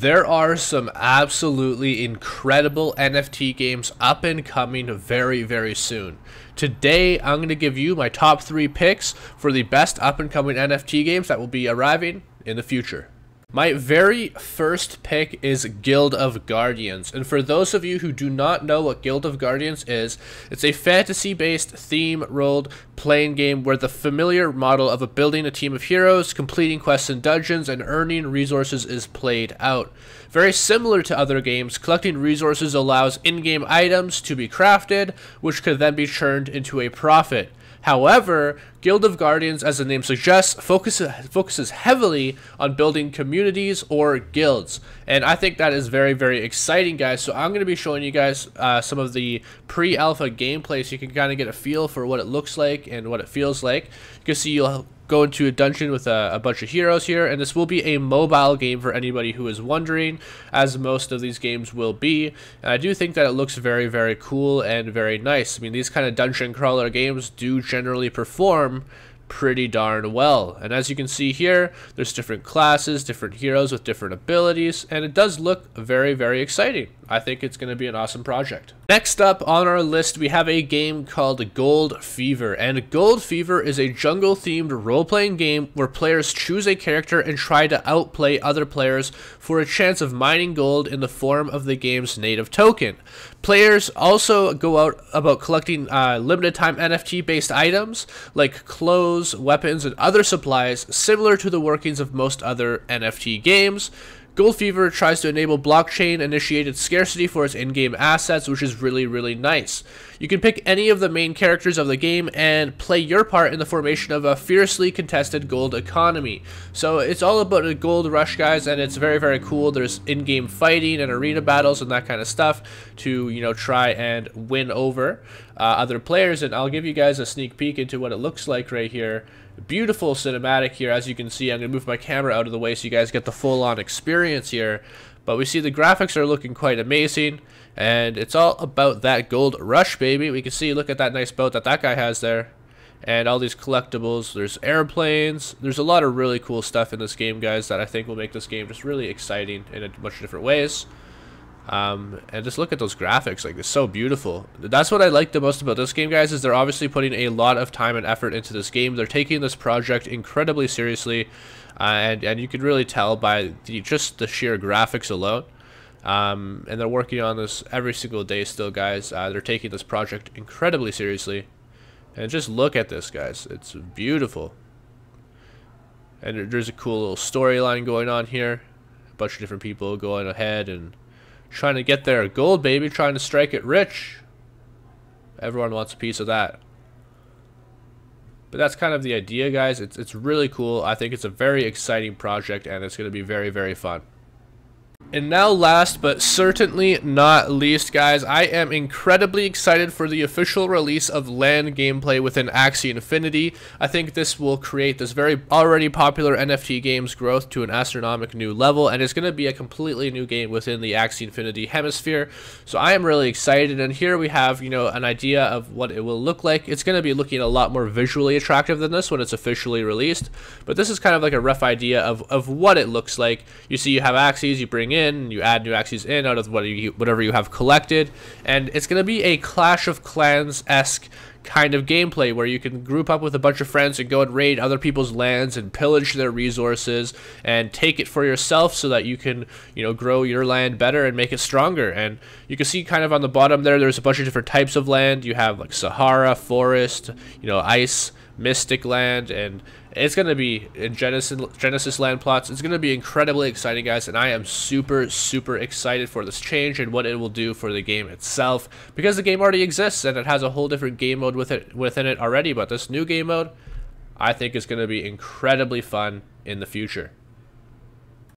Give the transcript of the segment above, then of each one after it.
There are some absolutely incredible NFT games up and coming very, very soon. Today, I'm going to give you my top three picks for the best up and coming NFT games that will be arriving in the future. My very first pick is Guild of Guardians, and for those of you who do not know what Guild of Guardians is, it's a fantasy-based theme-rolled playing game where the familiar model of a building a team of heroes, completing quests and dungeons, and earning resources is played out. Very similar to other games, collecting resources allows in-game items to be crafted, which could then be turned into a profit. However, Guild of Guardians, as the name suggests, focuses, focuses heavily on building communities or guilds. And I think that is very, very exciting, guys. So I'm going to be showing you guys uh, some of the pre-alpha gameplay so you can kind of get a feel for what it looks like and what it feels like. You can see you'll go into a dungeon with a, a, bunch of heroes here, and this will be a mobile game for anybody who is wondering, as most of these games will be. And I do think that it looks very, very cool and very nice. I mean, these kind of dungeon crawler games do generally perform pretty darn well. And as you can see here, there's different classes, different heroes with different abilities, and it does look very, very exciting. I think it's going to be an awesome project. Next up on our list, we have a game called Gold Fever. And Gold Fever is a jungle-themed role-playing game where players choose a character and try to outplay other players for a chance of mining gold in the form of the game's native token. Players also go out about collecting uh, limited time NFT based items like clothes, weapons, and other supplies similar to the workings of most other NFT games. Gold Fever tries to enable blockchain initiated scarcity for its in-game assets, which is really, really nice. You can pick any of the main characters of the game and play your part in the formation of a fiercely contested gold economy. So it's all about a gold rush, guys, and it's very, very cool. There's in-game fighting and arena battles and that kind of stuff to, you know, try and win over uh, other players. And I'll give you guys a sneak peek into what it looks like right here beautiful cinematic here. As you can see, I'm going to move my camera out of the way so you guys get the full-on experience here. But we see the graphics are looking quite amazing. And it's all about that gold rush, baby. We can see, look at that nice boat that that guy has there. And all these collectibles. There's airplanes. There's a lot of really cool stuff in this game, guys, that I think will make this game just really exciting in a bunch of different ways. Um, and just look at those graphics, like it's so beautiful. That's what I like the most about this game, guys, is they're obviously putting a lot of time and effort into this game. They're taking this project incredibly seriously, uh, and, and you can really tell by the, just the sheer graphics alone. Um, and they're working on this every single day still, guys. Uh, they're taking this project incredibly seriously. And just look at this, guys. It's beautiful. And there's a cool little storyline going on here. A bunch of different people going ahead and Trying to get their gold, baby. Trying to strike it rich. Everyone wants a piece of that. But that's kind of the idea, guys. It's, it's really cool. I think it's a very exciting project, and it's going to be very, very fun. And now last but certainly not least guys, I am incredibly excited for the official release of land gameplay within Axie Infinity. I think this will create this very already popular NFT game's growth to an astronomical new level and it's going to be a completely new game within the Axie Infinity hemisphere. So I am really excited and here we have, you know, an idea of what it will look like. It's going to be looking a lot more visually attractive than this when it's officially released. But this is kind of like a rough idea of, of what it looks like. You see you have Axies, you bring in in, you add new Axies in out of whatever you, have collected, and it's going to be a Clash of Clans-esque kind of gameplay where you can group up with a bunch of friends and go and raid other people's lands and pillage their resources and take it for yourself so that you can, you know, grow your land better and make it stronger. And you can see kind of on the bottom there, there's a bunch of different types of land. You have like Sahara, forest, you know, ice, mystic land, and it's going to be in Genesis, Genesis land plots. It's going to be incredibly exciting, guys, and I am super, super excited for this change and what it will do for the game itself because the game already exists and it has a whole different game mode with it within it already. But this new game mode, I think, is going to be incredibly fun in the future.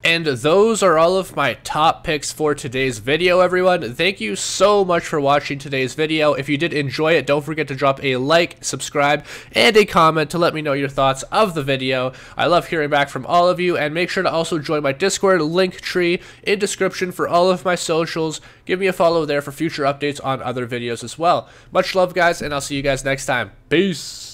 And those are all of my top picks for today's video, everyone. Thank you so much for watching today's video. If you did enjoy it, don't forget to drop a like, subscribe, and a comment to let me know your thoughts of the video. I love hearing back from all of you, and make sure to also join my Discord Linktree in description for all of my socials. Give me a follow there for future updates on other videos as well. Much love, guys, and I'll see you guys next time. Peace!